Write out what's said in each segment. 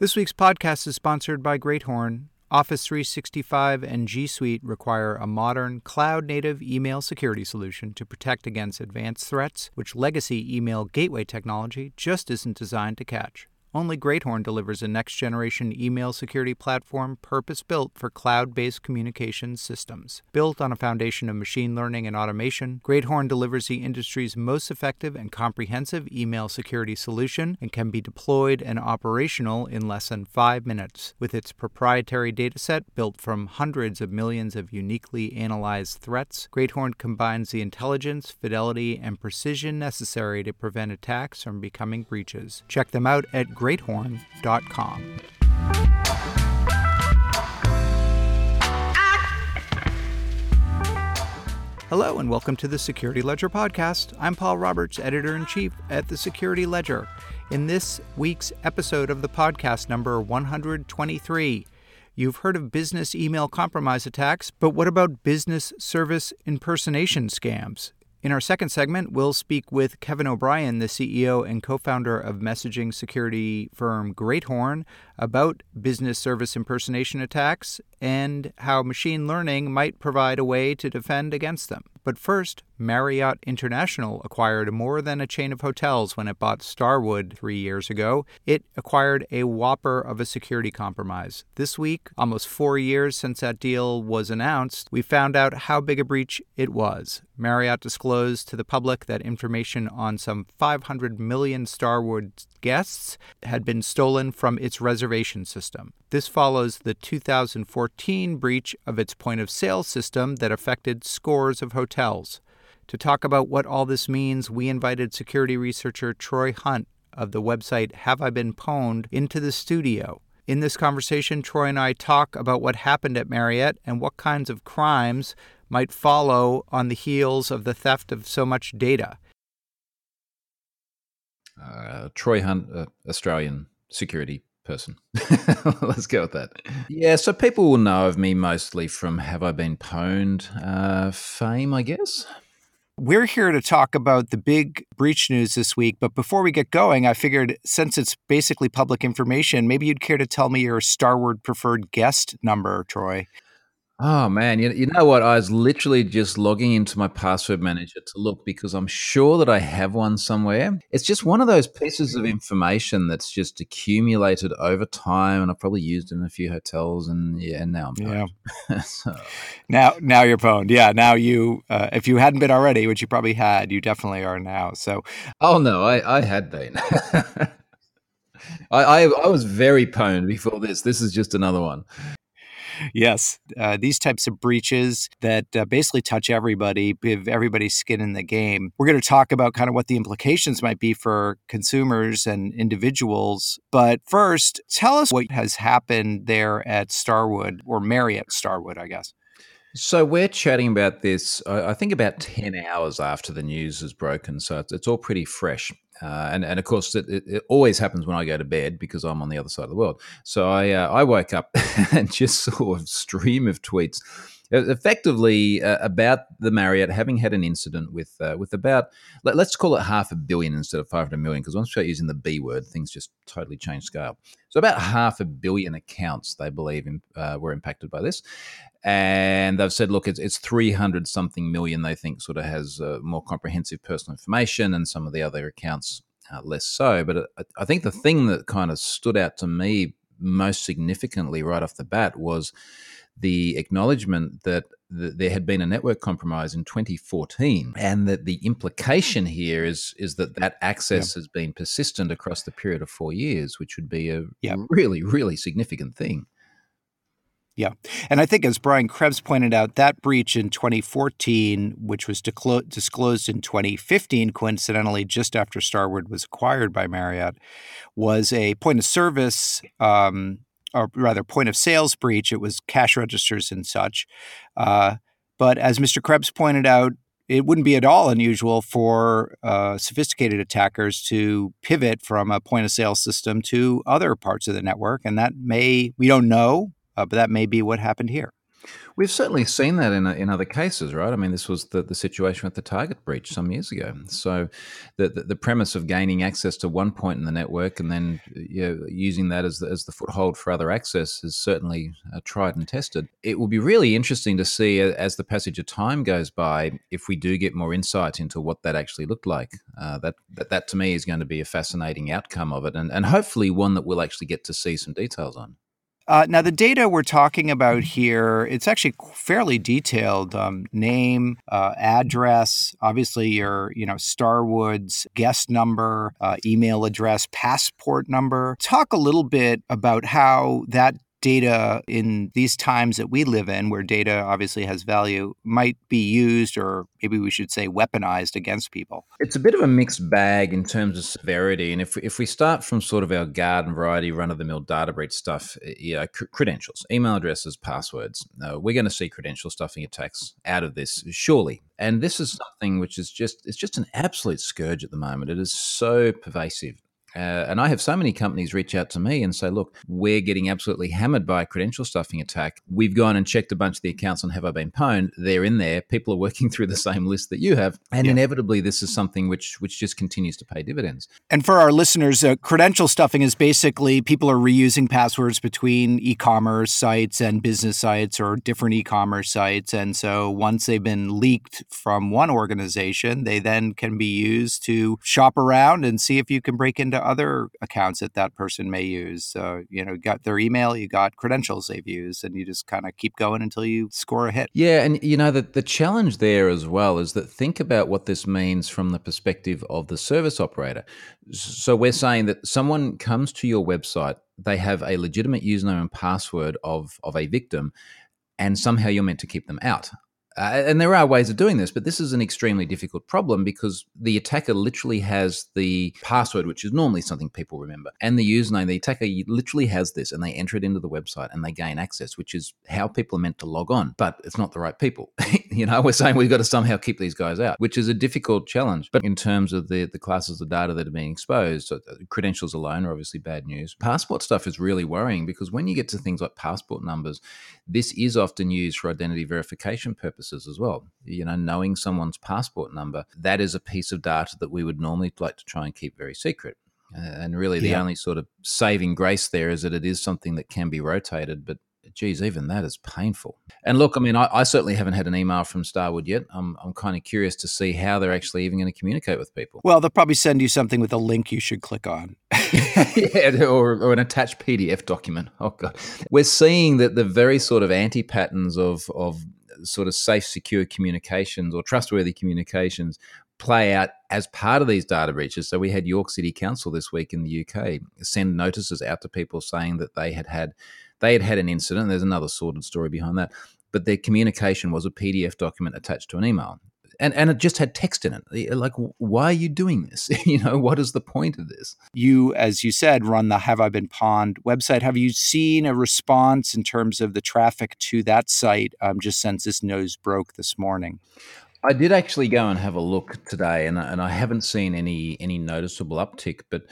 This week's podcast is sponsored by GreatHorn. Office 365 and G Suite require a modern, cloud native email security solution to protect against advanced threats, which legacy email gateway technology just isn't designed to catch. Only GreatHorn delivers a next generation email security platform purpose built for cloud based communications systems. Built on a foundation of machine learning and automation, GreatHorn delivers the industry's most effective and comprehensive email security solution and can be deployed and operational in less than five minutes. With its proprietary dataset built from hundreds of millions of uniquely analyzed threats, GreatHorn combines the intelligence, fidelity, and precision necessary to prevent attacks from becoming breaches. Check them out at greathorn.com. Hello, and welcome to the Security Ledger podcast. I'm Paul Roberts, editor in chief at the Security Ledger. In this week's episode of the podcast, number 123, You've heard of business email compromise attacks, but what about business service impersonation scams? In our second segment, we'll speak with Kevin O'Brien, the CEO and co founder of messaging security firm GreatHorn, about business service impersonation attacks and how machine learning might provide a way to defend against them. But first, Marriott International acquired more than a chain of hotels when it bought Starwood three years ago. It acquired a whopper of a security compromise. This week, almost four years since that deal was announced, we found out how big a breach it was. Marriott disclosed to the public that information on some 500 million Starwood guests had been stolen from its reservation system. This follows the 2014 breach of its point of sale system that affected scores of hotels. To talk about what all this means, we invited security researcher Troy Hunt of the website Have I Been Pwned into the studio. In this conversation, Troy and I talk about what happened at Marriott and what kinds of crimes might follow on the heels of the theft of so much data. Uh, Troy Hunt, uh, Australian security person. Let's go with that. Yeah, so people will know of me mostly from Have I Been Pwned uh, fame, I guess. We're here to talk about the big breach news this week, but before we get going, I figured since it's basically public information, maybe you'd care to tell me your Starwood preferred guest number, Troy. Oh man, you, you know what? I was literally just logging into my password manager to look because I'm sure that I have one somewhere. It's just one of those pieces of information that's just accumulated over time, and I've probably used it in a few hotels. And yeah, and now I'm pwned. yeah. so. Now, now you're pwned. Yeah, now you, uh, if you hadn't been already, which you probably had, you definitely are now. So, oh no, I, I had been. I, I, I was very pwned before this. This is just another one yes, uh, these types of breaches that uh, basically touch everybody, give everybody's skin in the game. We're going to talk about kind of what the implications might be for consumers and individuals. But first, tell us what has happened there at Starwood or Marriott Starwood, I guess. So we're chatting about this, I think, about 10 hours after the news is broken. So it's all pretty fresh. Uh, and, and of course, it, it, always happens when I go to bed because I'm on the other side of the world. So I, uh, I woke up and just saw a stream of tweets effectively uh, about the Marriott having had an incident with uh, with about let, us call it half a billion instead of 500 million because once you start using the B word, things just totally change scale. So about half a billion accounts they believe in, uh, were impacted by this, and they've said, look, it's, it's 300 something million they think sort of has uh, more comprehensive personal information, and some of the other accounts uh, less so. But uh, I think the thing that kind of stood out to me most significantly right off the bat was the acknowledgement that there had been a network compromise in 2014 and that the implication here is is that that access has been persistent across the period of 4 years which would be a really really significant thing yeah. And I think, as Brian Krebs pointed out, that breach in 2014, which was disclosed in 2015, coincidentally, just after Starwood was acquired by Marriott, was a point of service um, or rather point of sales breach. It was cash registers and such. Uh, but as Mr. Krebs pointed out, it wouldn't be at all unusual for uh, sophisticated attackers to pivot from a point of sale system to other parts of the network. And that may, we don't know, uh, but that may be what happened here. We've certainly seen that in in other cases, right? I mean, this was the, the situation with the Target breach some years ago. So, the, the, the premise of gaining access to one point in the network and then you know, using that as the, as the foothold for other access is certainly uh, tried and tested. It will be really interesting to see uh, as the passage of time goes by if we do get more insight into what that actually looked like. Uh, that, that that to me is going to be a fascinating outcome of it, and and hopefully one that we'll actually get to see some details on. Uh, now, the data we're talking about here, it's actually fairly detailed. Um, name, uh, address, obviously your, you know, Starwood's guest number, uh, email address, passport number. Talk a little bit about how that data in these times that we live in, where data obviously has value, might be used, or maybe we should say weaponized against people? It's a bit of a mixed bag in terms of severity. And if, if we start from sort of our garden variety, run of the mill data breach stuff, yeah, cr- credentials, email addresses, passwords, uh, we're going to see credential stuffing attacks out of this, surely. And this is something which is just, it's just an absolute scourge at the moment. It is so pervasive uh, and I have so many companies reach out to me and say, look, we're getting absolutely hammered by a credential stuffing attack. We've gone and checked a bunch of the accounts on Have I Been Pwned. They're in there. People are working through the same list that you have. And yeah. inevitably, this is something which, which just continues to pay dividends. And for our listeners, uh, credential stuffing is basically people are reusing passwords between e commerce sites and business sites or different e commerce sites. And so once they've been leaked from one organization, they then can be used to shop around and see if you can break into other accounts that that person may use. Uh, you know, you got their email, you got credentials they've used, and you just kind of keep going until you score a hit. Yeah, and you know the the challenge there as well is that think about what this means from the perspective of the service operator. So we're saying that someone comes to your website, they have a legitimate username and password of of a victim, and somehow you're meant to keep them out. Uh, and there are ways of doing this, but this is an extremely difficult problem because the attacker literally has the password, which is normally something people remember, and the username. The attacker literally has this, and they enter it into the website and they gain access, which is how people are meant to log on. But it's not the right people. you know, we're saying we've got to somehow keep these guys out, which is a difficult challenge. But in terms of the the classes of data that are being exposed, uh, credentials alone are obviously bad news. Passport stuff is really worrying because when you get to things like passport numbers, this is often used for identity verification purposes as well. You know, knowing someone's passport number, that is a piece of data that we would normally like to try and keep very secret. Uh, and really, the yeah. only sort of saving grace there is that it is something that can be rotated, but geez, even that is painful. And look, I mean, I, I, certainly haven't had an email from Starwood yet. I'm, I'm kind of curious to see how they're actually even going to communicate with people. Well, they'll probably send you something with a link you should click on. yeah, or, or, an attached PDF document. Oh, God. We're seeing that the very sort of anti patterns of, of sort of safe, secure communications or trustworthy communications play out as part of these data breaches. So we had York City Council this week in the UK send notices out to people saying that they had had they had had an incident. There's another sordid story behind that, but their communication was a PDF document attached to an email and and it just had text in it. Like, why are you doing this? you know, what is the point of this? You, as you said, run the Have I Been Pwned website. Have you seen a response in terms of the traffic to that site um, just since this news broke this morning? I did actually go and have a look today, and and I haven't seen any any noticeable uptick. But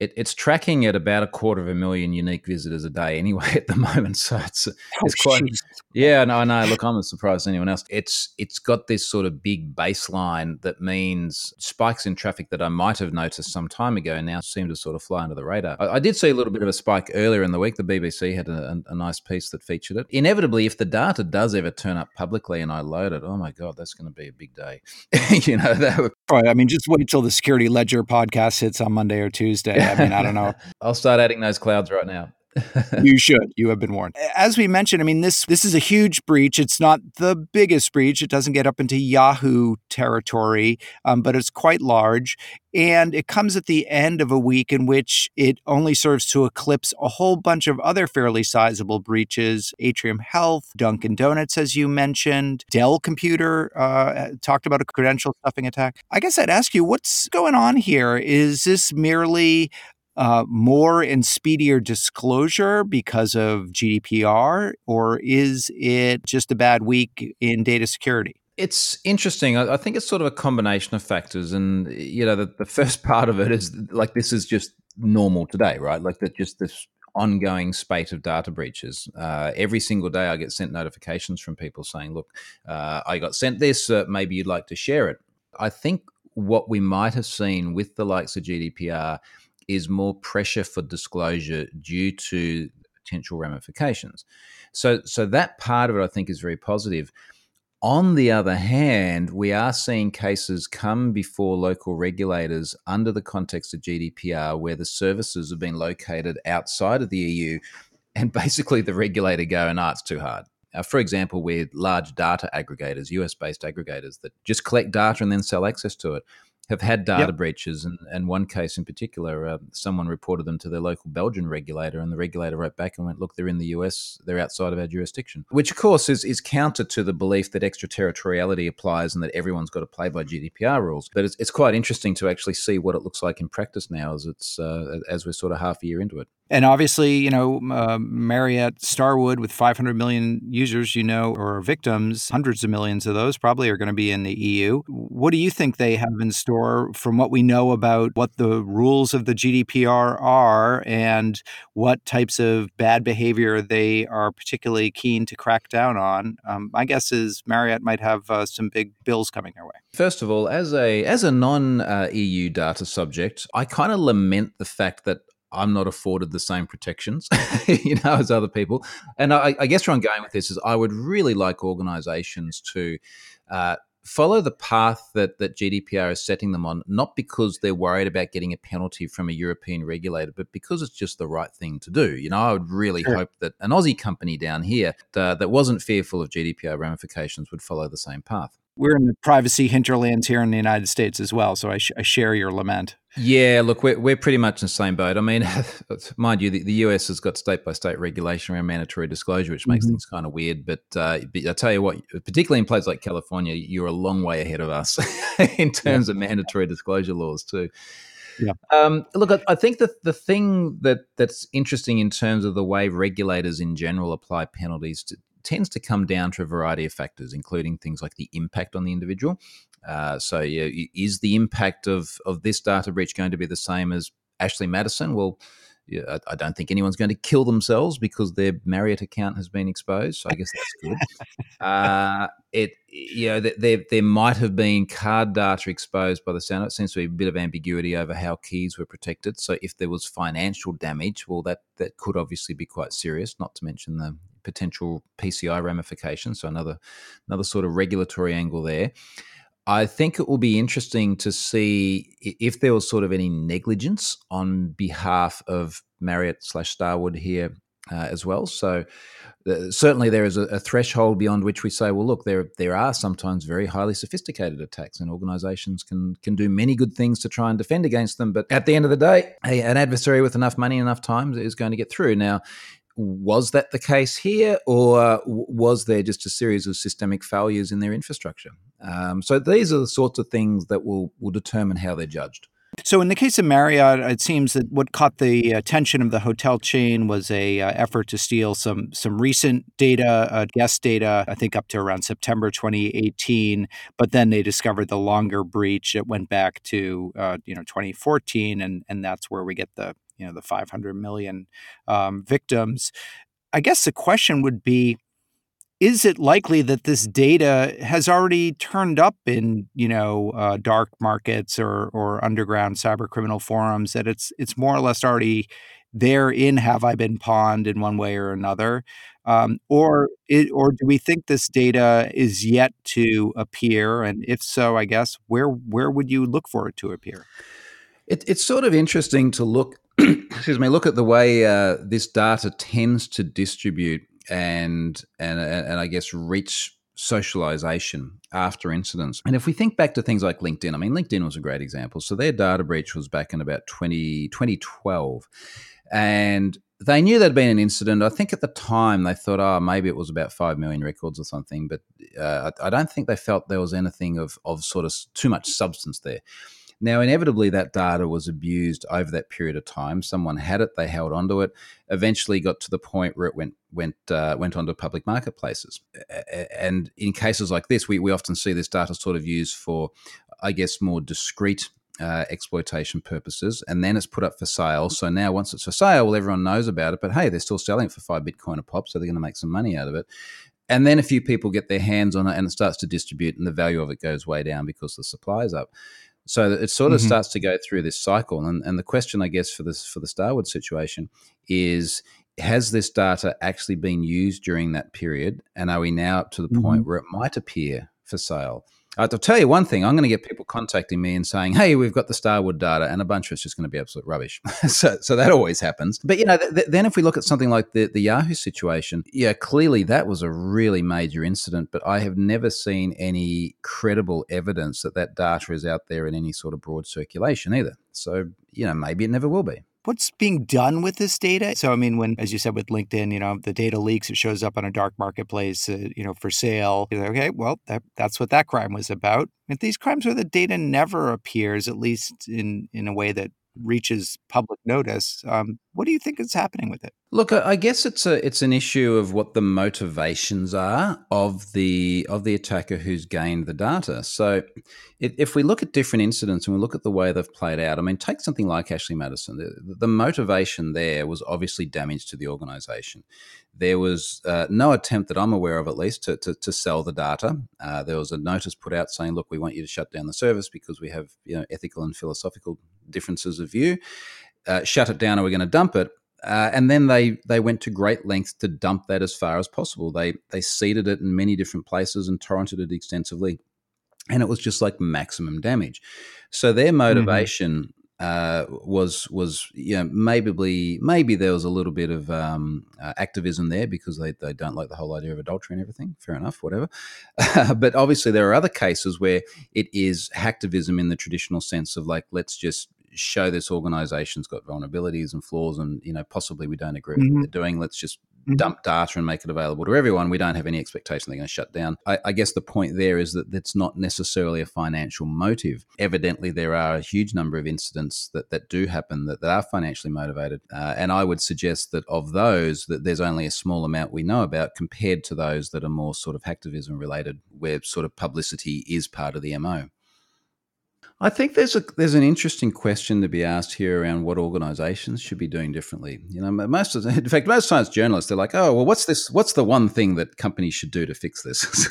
it, it's tracking at about a quarter of a million unique visitors a day anyway at the moment. So it's oh, it's quite geez. yeah. No, I know. Look, I'm as surprised as anyone else. It's it's got this sort of big baseline that means spikes in traffic that I might have noticed some time ago now seem to sort of fly under the radar. I, I did see a little bit of a spike earlier in the week. The BBC had a, a, a nice piece that featured it. Inevitably, if the data does ever turn up publicly and I load it, oh my god, that's going to be a big day. you know, that would... right. I mean, just wait till the Security Ledger podcast hits on Monday or Tuesday. I mean, I don't know. I'll start adding those clouds right now. you should. You have been warned. As we mentioned, I mean this this is a huge breach. It's not the biggest breach. It doesn't get up into Yahoo territory, um, but it's quite large. And it comes at the end of a week in which it only serves to eclipse a whole bunch of other fairly sizable breaches. Atrium Health, Dunkin' Donuts, as you mentioned, Dell Computer uh, talked about a credential stuffing attack. I guess I'd ask you, what's going on here? Is this merely uh, more and speedier disclosure because of GDPR, or is it just a bad week in data security? It's interesting. I, think it's sort of a combination of factors, and you know, the, the first part of it is like this is just normal today, right? Like that, just this ongoing spate of data breaches. Uh, every single day, I get sent notifications from people saying, "Look, uh, I got sent this. Uh, maybe you'd like to share it." I think what we might have seen with the likes of GDPR is more pressure for disclosure due to potential ramifications. So, so that part of it, I think, is very positive. On the other hand, we are seeing cases come before local regulators under the context of GDPR where the services have been located outside of the EU, and basically the regulator go, "No, it's too hard." Uh, for example, with large data aggregators, US based aggregators that just collect data and then sell access to it have had data yep. breaches, and, and one case in particular, uh, someone reported them to their local Belgian regulator, and the regulator wrote back and went, "Look, they're in the US, they're outside of our jurisdiction," which of course is is counter to the belief that extraterritoriality applies and that everyone's got to play by GDPR rules. But it's, it's quite interesting to actually see what it looks like in practice now, as it's uh, as we're sort of half a year into it. And obviously, you know, uh, Marriott Starwood with 500 million users, you know, or victims, hundreds of millions of those probably are going to be in the EU. What do you think they have in store from what we know about what the rules of the GDPR are and what types of bad behavior they are particularly keen to crack down on? Um, my guess is Marriott might have uh, some big bills coming their way. First of all, as a as a non uh, EU data subject, I kind of lament the fact that I'm not afforded the same protections, you know, as other people. And I, I, guess where I'm going with this is I would really like organisations to uh, follow the path that that GDPR is setting them on, not because they're worried about getting a penalty from a European regulator, but because it's just the right thing to do. You know, I would really sure. hope that an Aussie company down here uh, that wasn't fearful of GDPR ramifications would follow the same path we're in the privacy hinterlands here in the United States as well. So I, sh- I share your lament. Yeah, look, we're, we're pretty much in the same boat. I mean, mind you, the, the US has got state by state regulation around mandatory disclosure, which makes mm-hmm. things kind of weird. But, uh, but I tell you what, particularly in places like California, you're a long way ahead of us in terms yeah. of mandatory disclosure laws, too. Yeah. Um, look, I, I think that the thing that that's interesting in terms of the way regulators in general apply penalties to, tends to come down to a variety of factors, including things like the impact on the individual. Uh, so, yeah, is the impact of of this data breach going to be the same as Ashley Madison? Well, yeah, I, don't think anyone's going to kill themselves because their Marriott account has been exposed. So I guess that's good. uh, it, you know, there there might have been card data exposed by the sound. It seems to be a bit of ambiguity over how keys were protected. So if there was financial damage, well, that that could obviously be quite serious. Not to mention the potential PCI ramifications. So another another sort of regulatory angle there. I think it will be interesting to see if there was sort of any negligence on behalf of Marriott slash Starwood here uh, as well. So uh, certainly there is a, a, threshold beyond which we say, well, look, there there are sometimes very highly sophisticated attacks, and organisations can can do many good things to try and defend against them. But at the end of the day, a, an adversary with enough money, and enough time is going to get through. Now, was that the case here, or was there just a series of systemic failures in their infrastructure? Um, so these are the sorts of things that will will determine how they're judged. So, in the case of Marriott, it seems that what caught the attention of the hotel chain was a uh, effort to steal some some recent data, uh, guest data. I think up to around September 2018. But then they discovered the longer breach. It went back to uh, you know 2014, and and that's where we get the you know the 500 million um, victims. I guess the question would be is it likely that this data has already turned up in you know uh, dark markets or or underground cyber criminal forums that it's it's more or less already there in have I been Pwned in one way or another? Um, or it, or do we think this data is yet to appear? And if so I guess where where would you look for it to appear? It, it's sort of interesting to look excuse me, look at the way uh, this data tends to distribute and and and I guess reach socialization after incidents. And if we think back to things like LinkedIn, I mean, LinkedIn was a great example. So their data breach was back in about 20, 2012. And they knew there'd been an incident. I think at the time they thought, oh, maybe it was about 5 million records or something. But uh, I don't think they felt there was anything of, of sort of too much substance there. Now, inevitably, that data was abused over that period of time. Someone had it, they held onto it. Eventually, got to the point where it went went uh, went onto public marketplaces. And in cases like this, we, we often see this data sort of used for, I guess, more discrete uh, exploitation purposes, and then it's put up for sale. So now, once it's for sale, well, everyone knows about it. But hey, they're still selling it for five Bitcoin a pop, so they're going to make some money out of it. And then a few people get their hands on it, and it starts to distribute, and the value of it goes way down because the supply is up. So it sort of mm-hmm. starts to go through this cycle. And, and the question, I guess, for this for the Starwood situation is has this data actually been used during that period? And are we now up to the mm-hmm. point where it might appear for sale? I'll tell you one thing. I'm going to get people contacting me and saying, "Hey, we've got the Starwood data," and a bunch of it's just going to be absolute rubbish. so, so that always happens. But you know, th- th- then if we look at something like the the Yahoo situation, yeah, clearly that was a really major incident. But I have never seen any credible evidence that that data is out there in any sort of broad circulation either. So you know, maybe it never will be what's being done with this data? So, I mean, when, as you said with LinkedIn, you know, the data leaks, it shows up on a dark marketplace, uh, you know, for sale. Like, okay, well, that, that's what that crime was about. If these crimes where the data never appears, at least in in a way that reaches public notice. Um, what do you think is happening with it? Look, I guess it's a it's an issue of what the motivations are of the of the attacker who's gained the data. So, if we look at different incidents and we look at the way they've played out, I mean, take something like Ashley Madison. The, the motivation there was obviously damage to the organisation. There was uh, no attempt that I'm aware of, at least, to, to, to sell the data. Uh, there was a notice put out saying, "Look, we want you to shut down the service because we have you know ethical and philosophical differences of view. Uh, shut it down, or we're going to dump it." Uh, and then they they went to great lengths to dump that as far as possible. They they seeded it in many different places and torrented it extensively, and it was just like maximum damage. So their mm-hmm. motivation uh, was was you know maybe maybe there was a little bit of um, uh, activism there because they, they don't like the whole idea of adultery and everything. Fair enough, whatever. but obviously there are other cases where it is hacktivism in the traditional sense of like let's just show this organization's got vulnerabilities and flaws and you know possibly we don't agree mm-hmm. with what mm-hmm. they're doing let's just mm-hmm. dump data and make it available to everyone, we don't have any expectation they're going to shut down. I, I, guess the point there is that it's not necessarily a financial motive. Evidently, there are a huge number of incidents that, that do happen that, that are financially motivated. Uh, and I would suggest that of those, that there's only a small amount we know about compared to those that are more sort of hacktivism related, where sort of publicity is part of the MO. I think there's a there's an interesting question to be asked here around what organisations should be doing differently. You know, most of, in fact, most science journalists they're like, oh, well, what's this? What's the one thing that companies should do to fix this?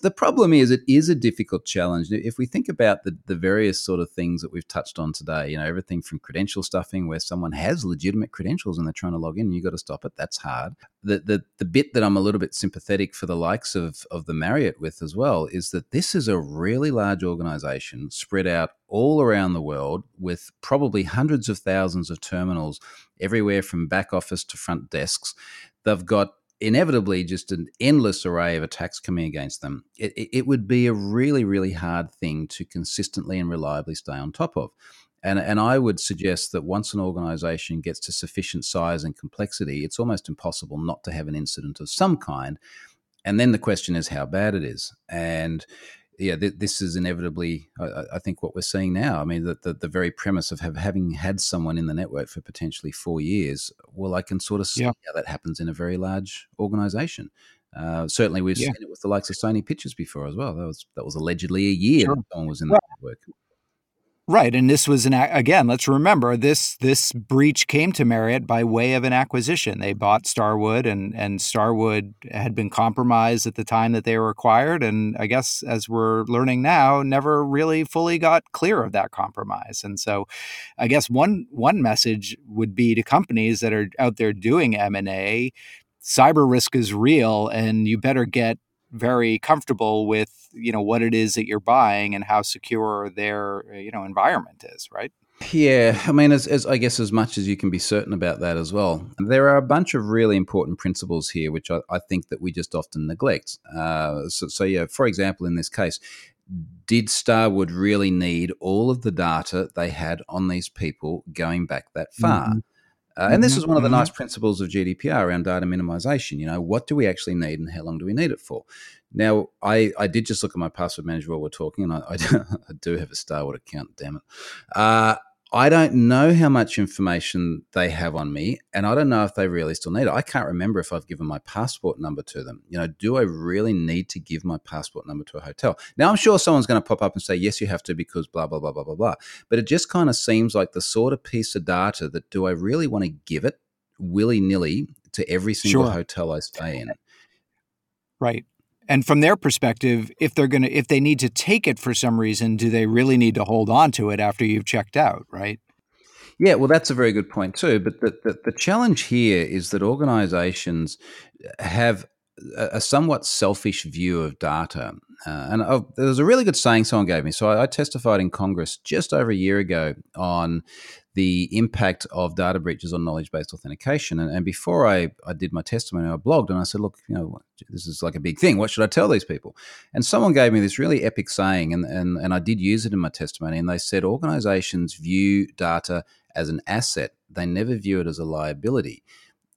the problem is, it is a difficult challenge. If we think about the the various sort of things that we've touched on today, you know, everything from credential stuffing, where someone has legitimate credentials and they're trying to log in, and you got to stop it. That's hard. The, the the bit that I'm a little bit sympathetic for the likes of of the Marriott with as well is that this is a really large organisation spread spread out all around the world with probably hundreds of thousands of terminals everywhere from back office to front desks. They've got inevitably just an endless array of attacks coming against them. It, it, would be a really, really hard thing to consistently and reliably stay on top of. And, and I would suggest that once an organization gets to sufficient size and complexity, it's almost impossible not to have an incident of some kind. And then the question is how bad it is. And yeah, th- this is inevitably, I, I, think, what we're seeing now. I mean, the, the, the very premise of have, having had someone in the network for potentially four years, well, I can sort of see yeah. how that happens in a very large organization. Uh, certainly, we've yeah. seen it with the likes of Sony Pictures before as well. That was that was allegedly a year sure. someone was in the network. Right, and this was an again. Let's remember this this breach came to Marriott by way of an acquisition. They bought Starwood, and and Starwood had been compromised at the time that they were acquired, and I guess as we're learning now, never really fully got clear of that compromise. And so, I guess one one message would be to companies that are out there doing M and A, cyber risk is real, and you better get very comfortable with you know what it is that you're buying and how secure their uh, you know environment is right yeah, I mean, as, as, I guess as much as you can be certain about that as well. There are a bunch of really important principles here, which I, I think that we just often neglect. Uh, so, so, yeah, for example, in this case, did Starwood really need all of the data they had on these people going back that far? Mm-hmm. Uh, and this mm-hmm, is one of the mm-hmm. nice principles of GDPR around data minimization. You know, what do we actually need and how long do we need it for? Now, I, I did just look at my password manager while we're talking, and I, I, do, I do have a Starwood account, damn it. Uh, I don't know how much information they have on me, and I don't know if they really still need it. I can't remember if I've given my passport number to them. You know, do I really need to give my passport number to a hotel? Now, I'm sure someone's going to pop up and say, yes, you have to because blah, blah, blah, blah, blah, blah. But it just kind of seems like the sort of piece of data that do I really want to give it willy nilly to every single sure. hotel I stay in? Right and from their perspective if they're going to if they need to take it for some reason do they really need to hold on to it after you've checked out right? Yeah well that's a very good point too. But the, the, the challenge here is that organizations have a, somewhat selfish view of data. Uh, and I've, there was a really good saying someone gave me. So I, I testified in congress just over a year ago on the impact of data breaches on knowledge based authentication. And, and, before I, I did my testimony, I blogged and I said, look, you know, this is like a big thing. What should I tell these people? And someone gave me this really epic saying, and, and, and I did use it in my testimony. And they said organizations view data as an asset, they never view it as a liability.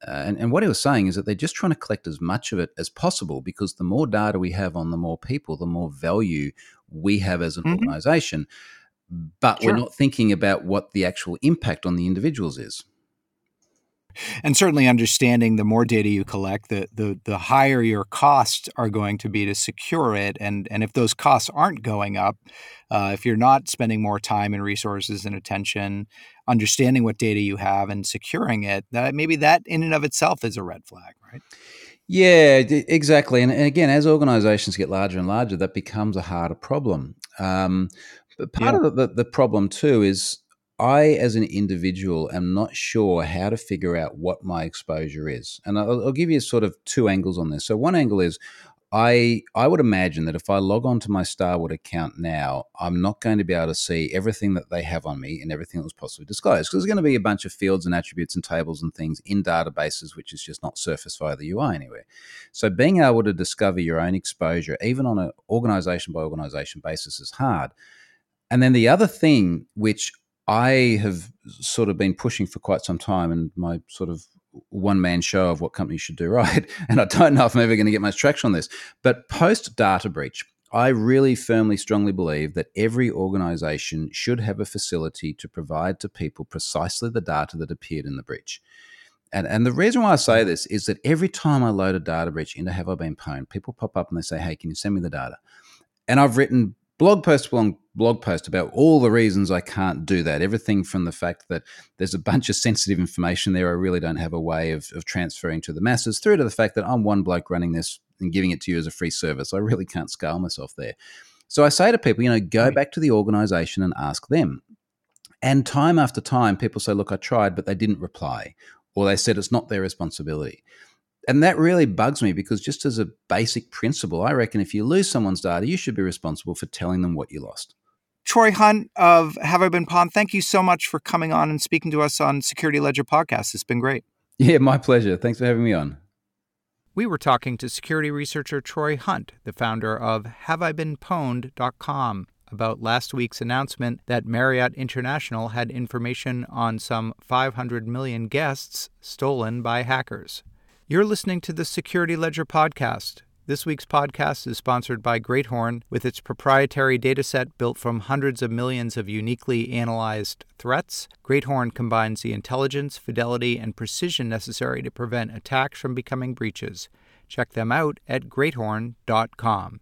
Uh, and, and what he was saying is that they're just trying to collect as much of it as possible because the more data we have on the more people, the more value we have as an mm-hmm. organization but sure. we're not thinking about what the actual impact on the individuals is. And certainly understanding the more data you collect, the, the, the higher your costs are going to be to secure it. And, and if those costs aren't going up, uh, if you're not spending more time and resources and attention understanding what data you have and securing it, that maybe that in and of itself is a red flag, right? Yeah, exactly. And, again, as organizations get larger and larger, that becomes a harder problem. Um, but part yeah. of the, the problem too is I, as an individual, am not sure how to figure out what my exposure is. And I'll, I'll, give you sort of two angles on this. So, one angle is I I would imagine that if I log on to my Starwood account now, I'm not going to be able to see everything that they have on me and everything that was possibly disclosed. Because there's going to be a bunch of fields and attributes and tables and things in databases which is just not surfaced via the UI anywhere. So being able to discover your own exposure, even on an organization by organization basis, is hard. And then the other thing, which I have sort of been pushing for quite some time, and my sort of one man show of what companies should do right, and I don't know if I'm ever going to get much traction on this, but post data breach, I really firmly, strongly believe that every organization should have a facility to provide to people precisely the data that appeared in the breach. And, and the reason why I say this is that every time I load a data breach into Have I Been Pwned, people pop up and they say, Hey, can you send me the data? And I've written blog post blog, blog post about all the reasons I can't do that. Everything from the fact that there's a bunch of sensitive information there I really don't have a way of, of transferring to the masses, through to the fact that I'm one bloke running this and giving it to you as a free service. I really can't scale myself there. So I say to people, you know, go back to the organization and ask them. And time after time, people say, look, I tried, but they didn't reply. Or they said it's not their responsibility. And that really bugs me because, just as a basic principle, I reckon if you lose someone's data, you should be responsible for telling them what you lost. Troy Hunt of Have I Been Pwned, thank you so much for coming on and speaking to us on Security Ledger Podcast. It's been great. Yeah, my pleasure. Thanks for having me on. We were talking to security researcher Troy Hunt, the founder of HaveIBeenPwned.com, about last week's announcement that Marriott International had information on some 500 million guests stolen by hackers. You're listening to the Security Ledger podcast. This week's podcast is sponsored by Greathorn with its proprietary dataset built from hundreds of millions of uniquely analyzed threats. Greathorn combines the intelligence, fidelity, and precision necessary to prevent attacks from becoming breaches. Check them out at greathorn.com.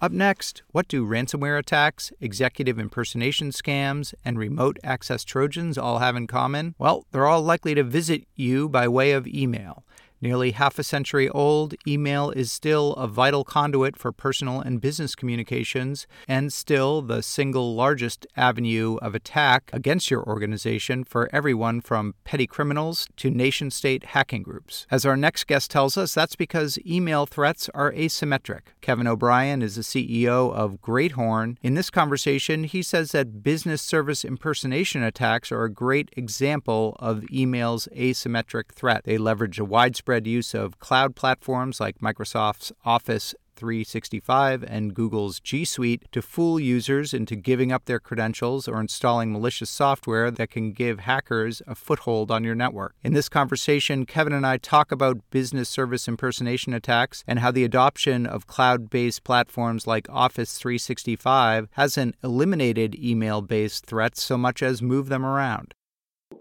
Up next, what do ransomware attacks, executive impersonation scams, and remote access Trojans all have in common? Well, they're all likely to visit you by way of email. Nearly half a century old, email is still a vital conduit for personal and business communications, and still the single largest avenue of attack against your organization for everyone from petty criminals to nation state hacking groups. As our next guest tells us, that's because email threats are asymmetric. Kevin O'Brien is the CEO of GreatHorn. In this conversation, he says that business service impersonation attacks are a great example of email's asymmetric threat. They leverage a widespread widespread use of cloud platforms like Microsoft's Office 365 and Google's G Suite to fool users into giving up their credentials or installing malicious software that can give hackers a foothold on your network. In this conversation, Kevin and I talk about business service impersonation attacks and how the adoption of cloud based platforms like Office 365 hasn't eliminated email based threats so much as moved them around.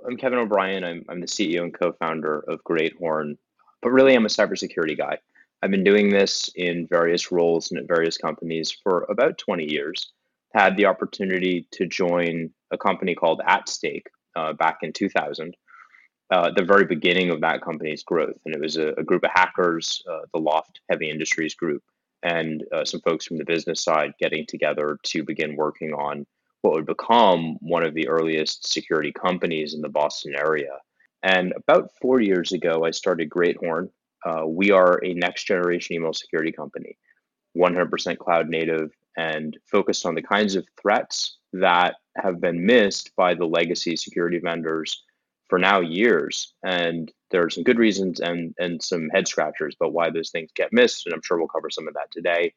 I'm Kevin O'Brien. I'm, I'm the CEO and co founder of GreatHorn, but really I'm a cybersecurity guy. I've been doing this in various roles and at various companies for about 20 years. Had the opportunity to join a company called @stake uh, back in 2000, uh, the very beginning of that company's growth. And it was a, a group of hackers, uh, the L0pht Heavy Industries Group, and uh, some folks from the business side getting together to begin working on what would become one of the earliest security companies in the Boston area. And about four years ago, I started GreatHorn. Uh, we are a next generation email security company, 100% cloud native, and focused on the kinds of threats that have been missed by the legacy security vendors for now years. And there are some good reasons and, and some head scratchers about why those things get missed. And I'm sure we'll cover some of that today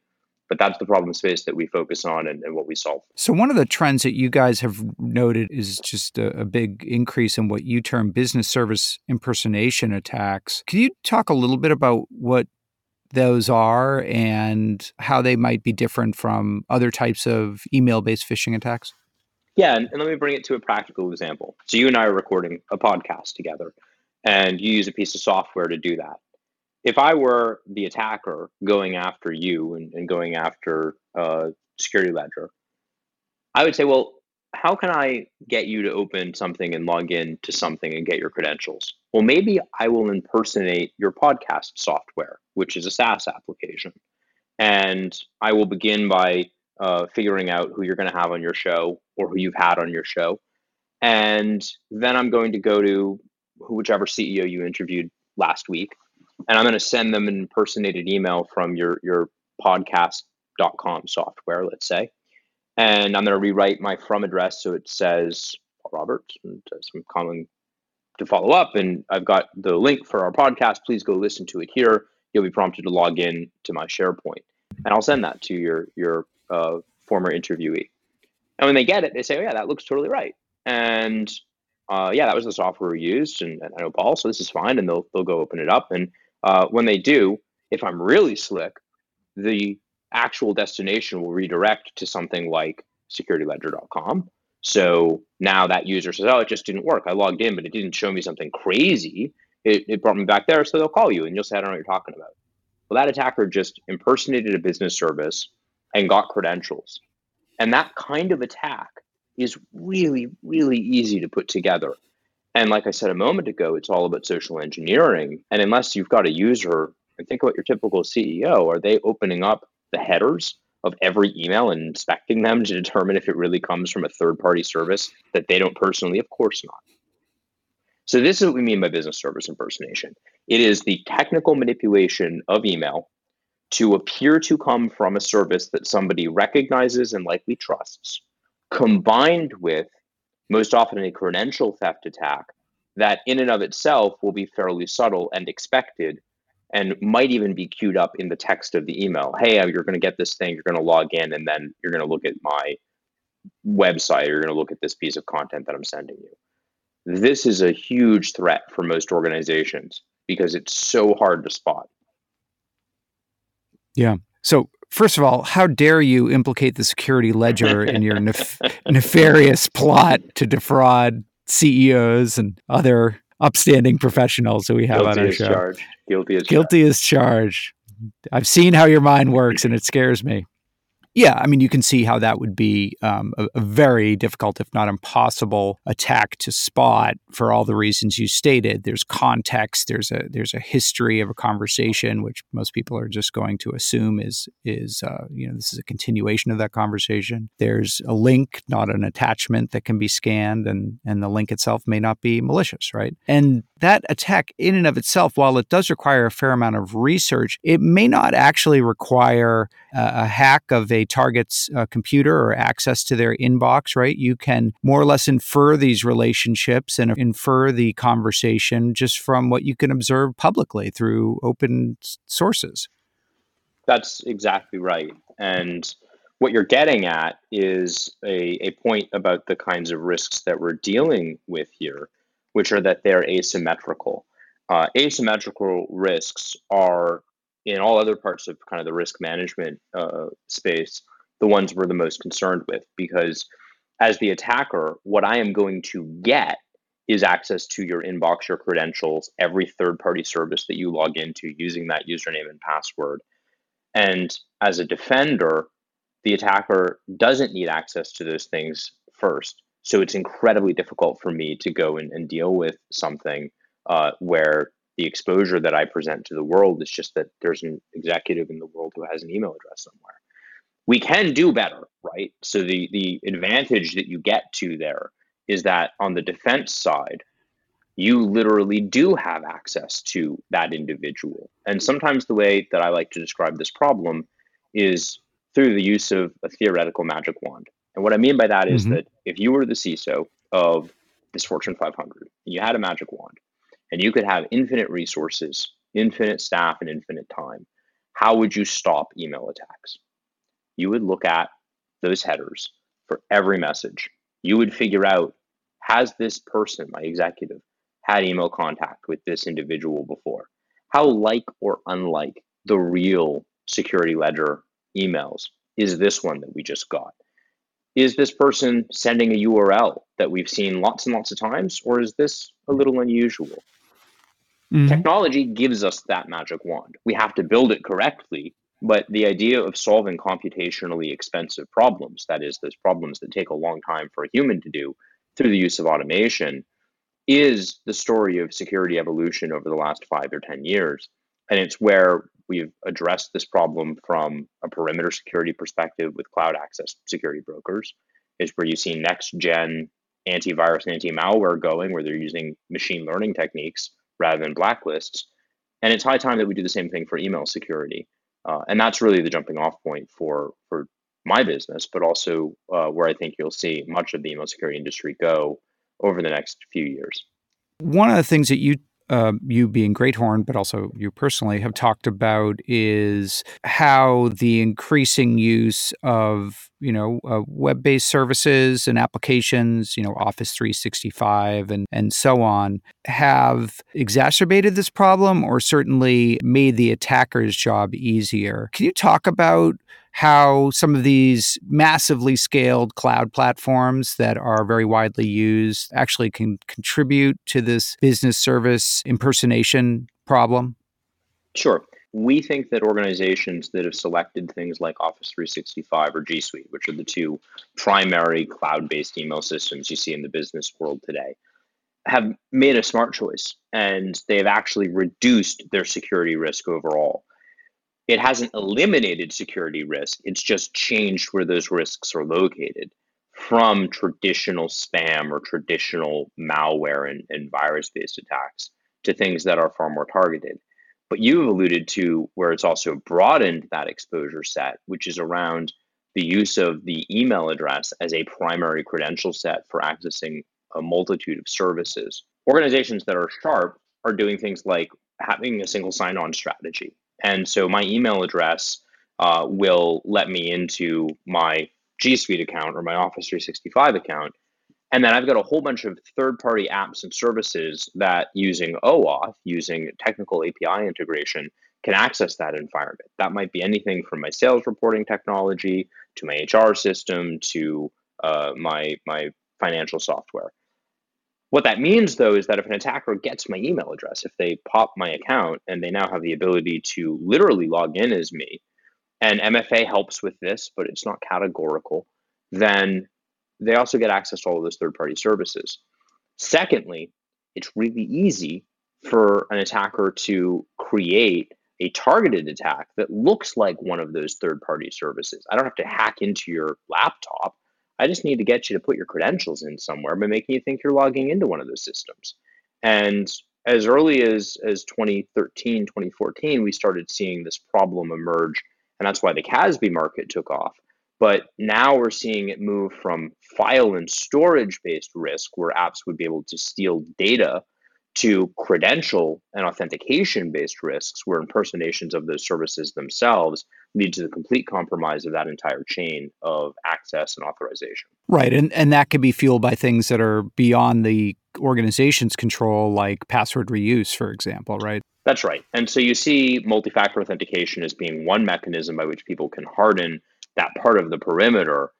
but that's the problem space that we focus on and, and, what we solve. So, one of the trends that you guys have noted is just a, a, big increase in what you term business service impersonation attacks. Can you talk a little bit about what those are and how they might be different from other types of email based phishing attacks? Yeah, and, and let me bring it to a practical example. So, you and I are recording a podcast together, and you use a piece of software to do that if I were the attacker going after you and, and going after uh, security ledger, I would say, well, how can I get you to open something and log in to something and get your credentials? Well, maybe I will impersonate your podcast software, which is a SaaS application. And I will begin by uh, figuring out who you're going to have on your show or who you've had on your show. And then I'm going to go to whichever CEO you interviewed last week and I'm going to send them an impersonated email from your your podcast.com software, let's say, and I'm going to rewrite my from address so it says Paul Roberts and some common to follow up, and I've got the link for our podcast. Please go listen to it here. You'll be prompted to log in to my SharePoint, and I'll send that to your your uh, former interviewee. And when they get it, they say, "Oh yeah, that looks totally right." And uh, yeah, that was the software we used, and, and I know Paul, so this is fine. And they'll they'll go open it up, and uh, when they do, if I'm really slick, the actual destination will redirect to something like securityledger.com. So now that user says, "Oh, it just didn't work. I logged in, but it didn't show me something crazy. It, it brought me back there." So they'll call you, and you'll say, "I don't know what you're talking about." Well, that attacker just impersonated a business service and got credentials, and that kind of attack is really, really easy to put together. And like I said a moment ago, it's all about social engineering. And unless you've got a user, and think about your typical CEO, are they opening up the headers of every email and inspecting them to determine if it really comes from a third party service that they don't personally? Of course not. So, this is what we mean by business service impersonation it is the technical manipulation of email to appear to come from a service that somebody recognizes and likely trusts, combined with most often a credential theft attack that in and of itself will be fairly subtle and expected and might even be queued up in the text of the email. Hey, uh, you're going to get this thing, you're going to log in, and then you're going to look at my website, you're going to look at this piece of content that I'm sending you. This is a huge threat for most organizations because it's so hard to spot. Yeah. So, first of all, how dare you implicate the security ledger in your nef- nefarious plot to defraud CEOs and other upstanding professionals that we have Guilty on our show? Charged. Guilty as charge. Guilty charged. as charged. I've seen how your mind works, and it scares me. Yeah, I mean, you can see how that would be um, a, a, very difficult, if not impossible, attack to spot for all the reasons you stated. There's context. There's a there's a history of a conversation, which most people are just going to assume is is uh, you know this is a continuation of that conversation. There's a link, not an attachment, that can be scanned, and and the link itself may not be malicious, right? And that attack, in and of itself, while it does require a fair amount of research, it may not actually require a hack of a target's uh, computer or access to their inbox, right? You can more or less infer these relationships and infer the conversation just from what you can observe publicly through open sources. That's exactly right. And what you're getting at is a, a point about the kinds of risks that we're dealing with here, which are that they're asymmetrical. Uh, asymmetrical risks are in all other parts of kind of the risk management uh, space the ones we're the most concerned with because as the attacker what i am going to get is access to your inbox your credentials every third party service that you log into using that username and password and as a defender the attacker doesn't need access to those things first so it's incredibly difficult for me to go and, and deal with something uh, where the exposure that I present to the world is just that there's an executive in the world who has an email address somewhere. We can do better, right? So the the advantage that you get to there is that on the defense side, you literally do have access to that individual. And sometimes the way that I like to describe this problem is through the use of a theoretical magic wand. And what I mean by that is mm-hmm. that if you were the CISO of this Fortune 500, you had a magic wand, and you could have infinite resources, infinite staff, and infinite time, how would you stop email attacks? You would look at those headers for every message. You would figure out has this person, my executive, had email contact with this individual before? How like or unlike the real security ledger emails is this one that we just got? Is this person sending a URL that we've seen lots and lots of times, or is this a little unusual? Mm-hmm. Technology gives us that magic wand. We have to build it correctly, but the idea of solving computationally expensive problems, that is, those problems that take a long time for a human to do through the use of automation, is the story of security evolution over the last five or 10 years. And it's where we've addressed this problem from a perimeter security perspective with cloud access security brokers, is where you see next gen antivirus and anti malware going, where they're using machine learning techniques rather than blacklists. And it's high time that we do the same thing for email security. Uh, and that's really the jumping off point for, for my business, but also uh, where I think you'll see much of the email security industry go over the next few years. One of the things that you uh, you being GreatHorn, but also you personally have talked about is how the increasing use of you know uh, web-based services and applications, you know Office 365 and and so on, have exacerbated this problem or certainly made the attacker's job easier. Can you talk about how some of these massively scaled cloud platforms that are very widely used actually can contribute to this business service impersonation problem? Sure. We think that organizations that have selected things like Office 365 or G Suite, which are the two primary cloud based email systems you see in the business world today, have made a smart choice and they have actually reduced their security risk overall it hasn't eliminated security risk. It's just changed where those risks are located from traditional spam or traditional malware and, and virus based attacks to things that are far more targeted. But you've alluded to where it's also broadened that exposure set, which is around the use of the email address as a primary credential set for accessing a multitude of services. Organizations that are sharp are doing things like having a single sign on strategy and so my email address uh, will let me into my G Suite account or my Office 365 account. And then I've got a whole bunch of third party apps and services that using OAuth, using technical API integration, can access that environment. That might be anything from my sales reporting technology to my HR system to uh, my, my financial software. What that means, though, is that if an attacker gets my email address, if they pop my account and they now have the ability to literally log in as me, and MFA helps with this, but it's not categorical, then they also get access to all of those third party services. Secondly, it's really easy for an attacker to create a targeted attack that looks like one of those third party services. I don't have to hack into your laptop. I just need to get you to put your credentials in somewhere by making you think you're logging into one of those systems. And as early as, as 2013, 2014, we started seeing this problem emerge. And that's why the CASB market took off. But now we're seeing it move from file and storage based risk, where apps would be able to steal data, to credential and authentication based risks where impersonations of those services themselves lead to the complete compromise of that entire chain of access and authorization. Right. And, and that could be fueled by things that are beyond the organization's control, like password reuse, for example, right? That's right. And so you see multi factor authentication as being one mechanism by which people can harden that part of the perimeter.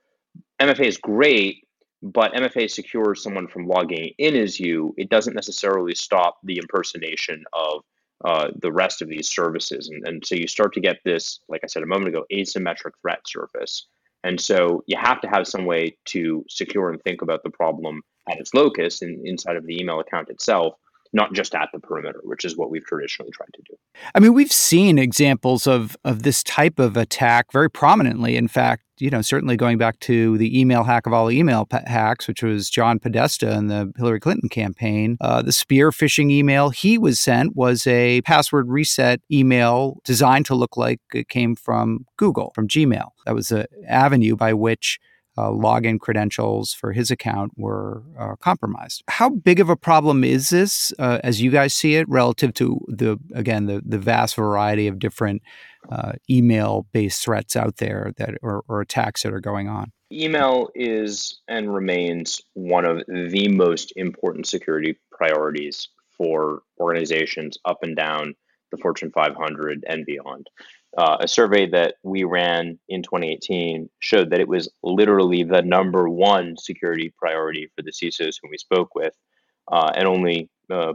MFA is great, but MFA secures someone from logging in as you. It doesn't necessarily stop the impersonation of uh, the rest of these services. And, and so you start to get this, like I said a moment ago, asymmetric threat surface. And so you have to have some way to secure and think about the problem at its locus in, inside of the email account itself not just at the perimeter, which is what we've traditionally tried to do. I mean, we've seen examples of of this type of attack very prominently. In fact, you know, certainly going back to the email hack of all email hacks, which was John Podesta in the Hillary Clinton campaign. Uh, the spear phishing email he was sent was a password reset email designed to look like it came from Google, from Gmail. That was an avenue by which uh, login credentials for his account were uh, compromised. How big of a problem is this, uh, as you guys see it, relative to the again the the vast variety of different uh, email-based threats out there that or, or attacks that are going on? Email is and remains one of the most important security priorities for organizations up and down the Fortune 500 and beyond uh, a survey that we ran in 2018 showed that it was literally the number one security priority for the CISOs whom we spoke with, uh, and only uh,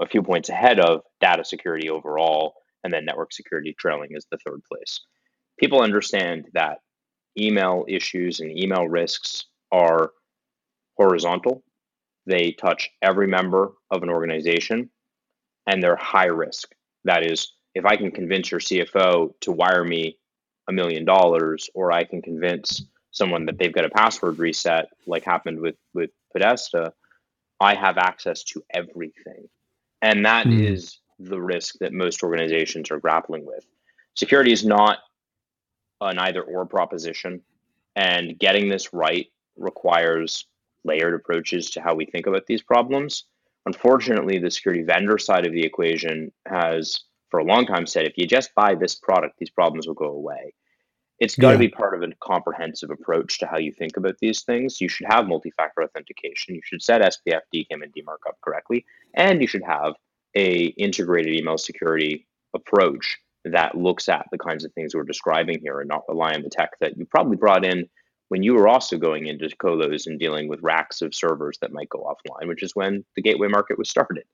a few points ahead of data security overall, and then network security trailing is the third place. People understand that email issues and email risks are horizontal. They touch every member of an organization, and they're high risk. That is, if I can convince your CFO to wire me a million dollars, or I can convince someone that they've got a password reset, like happened with with Podesta, I have access to everything, and that mm. is the risk that most organizations are grappling with. Security is not an either or proposition, and getting this right requires layered approaches to how we think about these problems. Unfortunately, the security vendor side of the equation has for a long time said if you just buy this product, these problems will go away. It's got to yeah. be part of a comprehensive approach to how you think about these things. You should have multi factor authentication. You should set SPF, DKIM, and DMARC up correctly. And you should have a integrated email security approach that looks at the kinds of things we're describing here and not rely on the tech that you probably brought in when you were also going into colos and dealing with racks of servers that might go offline, which is when the gateway market was started.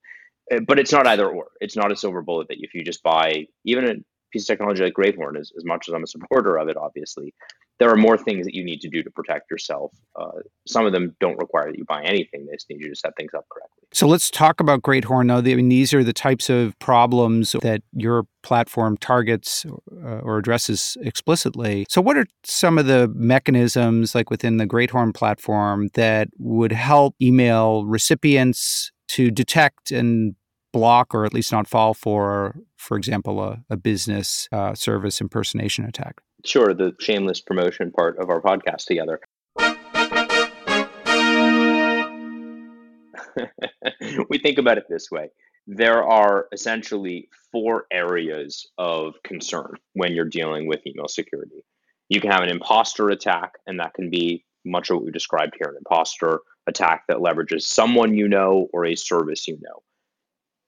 Uh, but it's not either or. It's not a silver bullet that if you just buy even a piece of technology like GreatHorn, as, as much as I'm a supporter of it, obviously, there are more things that you need to do to protect yourself. Uh, some of them don't require that you buy anything; they just need you to set things up correctly. So let's talk about GreatHorn. Now, I mean, these are the types of problems that your platform targets uh, or addresses explicitly. So, what are some of the mechanisms, like within the GreatHorn platform, that would help email recipients to detect and block or at least not fall for, for example, a, a business uh, service impersonation attack? Sure, the shameless promotion part of our podcast together. we think about it this way there are essentially four areas of concern when you're dealing with email security. You can have an imposter attack, and that can be much of what we described here an imposter attack that leverages someone you know or a service you know.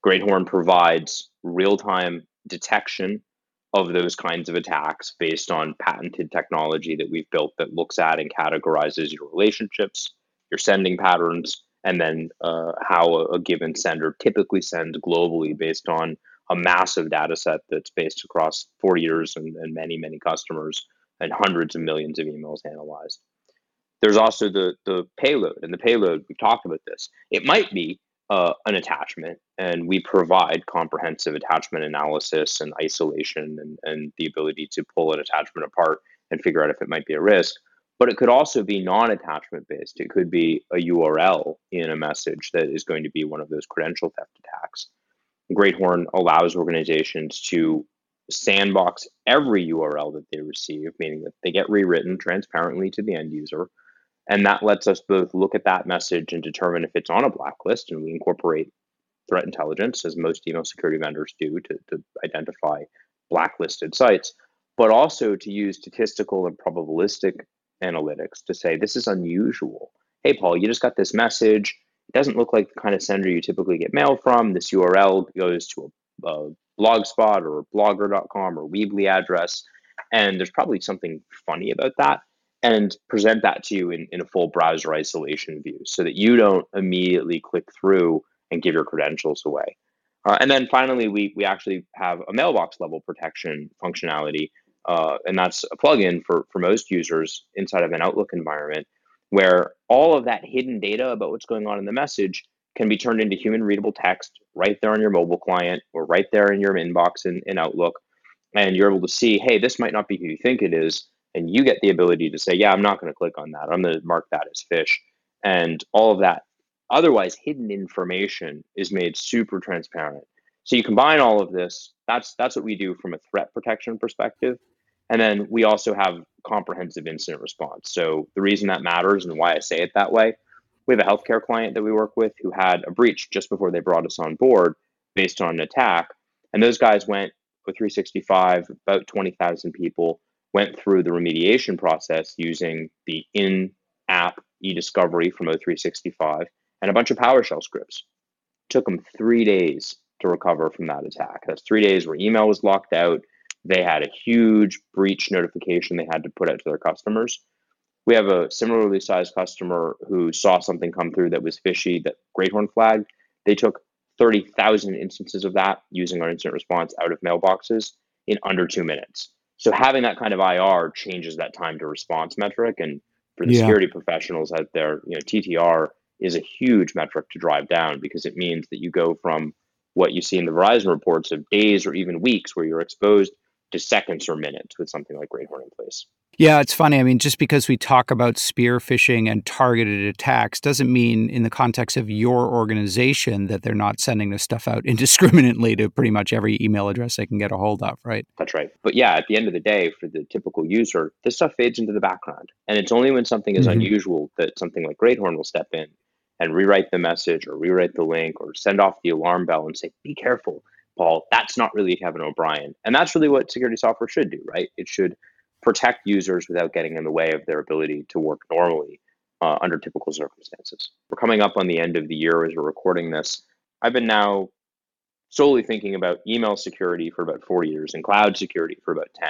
GreatHorn provides real time detection of those kinds of attacks based on patented technology that we've built that looks at and categorizes your relationships, your sending patterns, and then uh, how a, a, given sender typically sends globally based on a massive data set that's based across 40 years and, and many, many customers and hundreds of millions of emails analyzed. There's also the the payload, and the payload we've talked about this. It might be uh, an attachment, and we provide comprehensive attachment analysis and isolation, and, and the ability to pull an attachment apart and figure out if it might be a risk. But it could also be non-attachment based. It could be a URL in a message that is going to be one of those credential theft attacks. GreatHorn allows organizations to sandbox every URL that they receive, meaning that they get rewritten transparently to the end user and that lets us both look at that message and determine if it's on a blacklist, and we incorporate threat intelligence, as most email security vendors do, to, to identify blacklisted sites, but also to use statistical and probabilistic analytics to say this is unusual. Hey, Paul, you just got this message. It doesn't look like the kind of sender you typically get mail from. This URL goes to a, a blogspot or blogger.com or Weebly address. And there's probably something funny about that. And present that to you in, in a full browser isolation view so that you don't immediately click through and give your credentials away. Uh, and then finally, we, we actually have a mailbox level protection functionality. Uh, and that's a plugin for, for most users inside of an Outlook environment where all of that hidden data about what's going on in the message can be turned into human readable text right there on your mobile client or right there in your inbox in, in Outlook. And you're able to see, hey, this might not be who you think it is. And you get the ability to say, yeah, I'm not going to click on that. I'm going to mark that as phish. And all of that otherwise hidden information is made super transparent. So you combine all of this. That's that's what we do from a threat protection perspective. And then we also have comprehensive incident response. So the reason that matters and why I say it that way, we have a healthcare client that we work with who had a breach just before they brought us on board based on an attack. And those guys went with 365, about 20,000 people went through the remediation process using the in-app e-discovery from O365 and a bunch of PowerShell scripts. It took them three days to recover from that attack. That's three days where email was locked out, they had a huge breach notification they had to put out to their customers. We have a similarly sized customer who saw something come through that was fishy that GreatHorn flagged. They took 30,000 instances of that using our incident response out of mailboxes in under two minutes. So having that kind of IR changes that time to response metric. And for the yeah. security professionals out there, you know, TTR is a huge metric to drive down because it means that you go from what you see in the Verizon reports of days or even weeks where you're exposed to seconds or minutes with something like GreatHorn in place. Yeah, it's funny. I mean, just because we talk about spear phishing and targeted attacks doesn't mean, in the context of your organization, that they're not sending this stuff out indiscriminately to pretty much every email address they can get a hold of, right? That's right. But yeah, at the end of the day, for the typical user, this stuff fades into the background. And it's only when something is mm-hmm. unusual that something like GreatHorn will step in and rewrite the message or rewrite the link or send off the alarm bell and say, be careful That's not really Kevin O'Brien. And that's really what security software should do, right? It should protect users without getting in the way of their ability to work normally uh, under typical circumstances. We're coming up on the end of the year as we're recording this. I've been now solely thinking about email security for about four years and cloud security for about 10.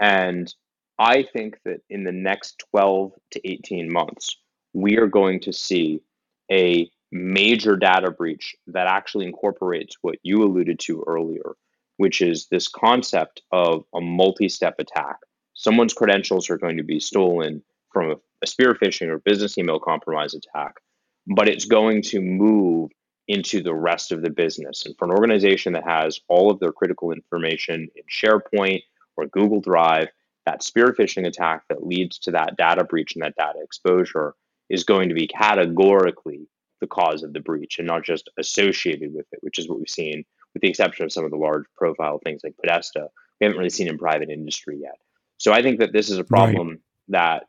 And I think that in the next 12 to 18 months, we are going to see a major data breach that actually incorporates what you alluded to earlier, which is this concept of a multi step attack. Someone's credentials are going to be stolen from a, a spear phishing or business email compromise attack, but it's going to move into the rest of the business. And for an organization that has all of their critical information in SharePoint or Google Drive, that spear phishing attack that leads to that data breach and that data exposure is going to be categorically the cause of the breach and not just associated with it, which is what we've seen, with the exception of some of the large profile things like Podesta. We haven't really seen in private industry yet. So I think that this is a problem right. that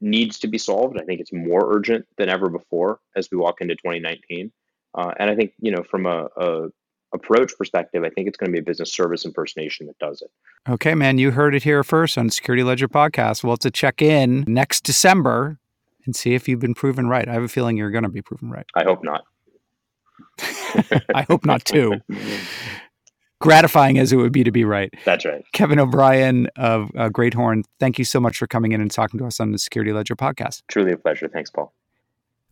needs to be solved. I think it's more urgent than ever before as we walk into 2019. Uh, and I think, you know, from a, a approach perspective, I think it's going to be a business service impersonation that does it. Okay, man, you heard it here first on Security Ledger Podcast. We'll have to check in next December and see if you've been proven right. I have a feeling you're going to be proven right. I hope not. I hope not too. Gratifying as it would be to be right. That's right. Kevin O'Brien of uh, GreatHorn, thank you so much for coming in and talking to us on the Security Ledger podcast. Truly a pleasure. Thanks, Paul.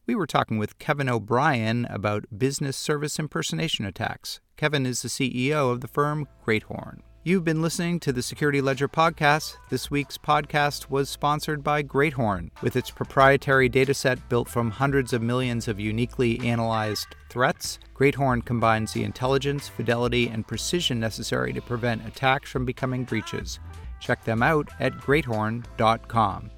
We were talking with Kevin O'Brien about business service impersonation attacks. Kevin is the CEO of the firm GreatHorn. You've been listening to the Security Ledger podcast. This week's podcast was sponsored by GreatHorn, with its proprietary dataset built from hundreds of millions of uniquely analyzed threats. GreatHorn combines the intelligence, fidelity, and precision necessary to prevent attacks from becoming breaches. Check them out at greathorn.com.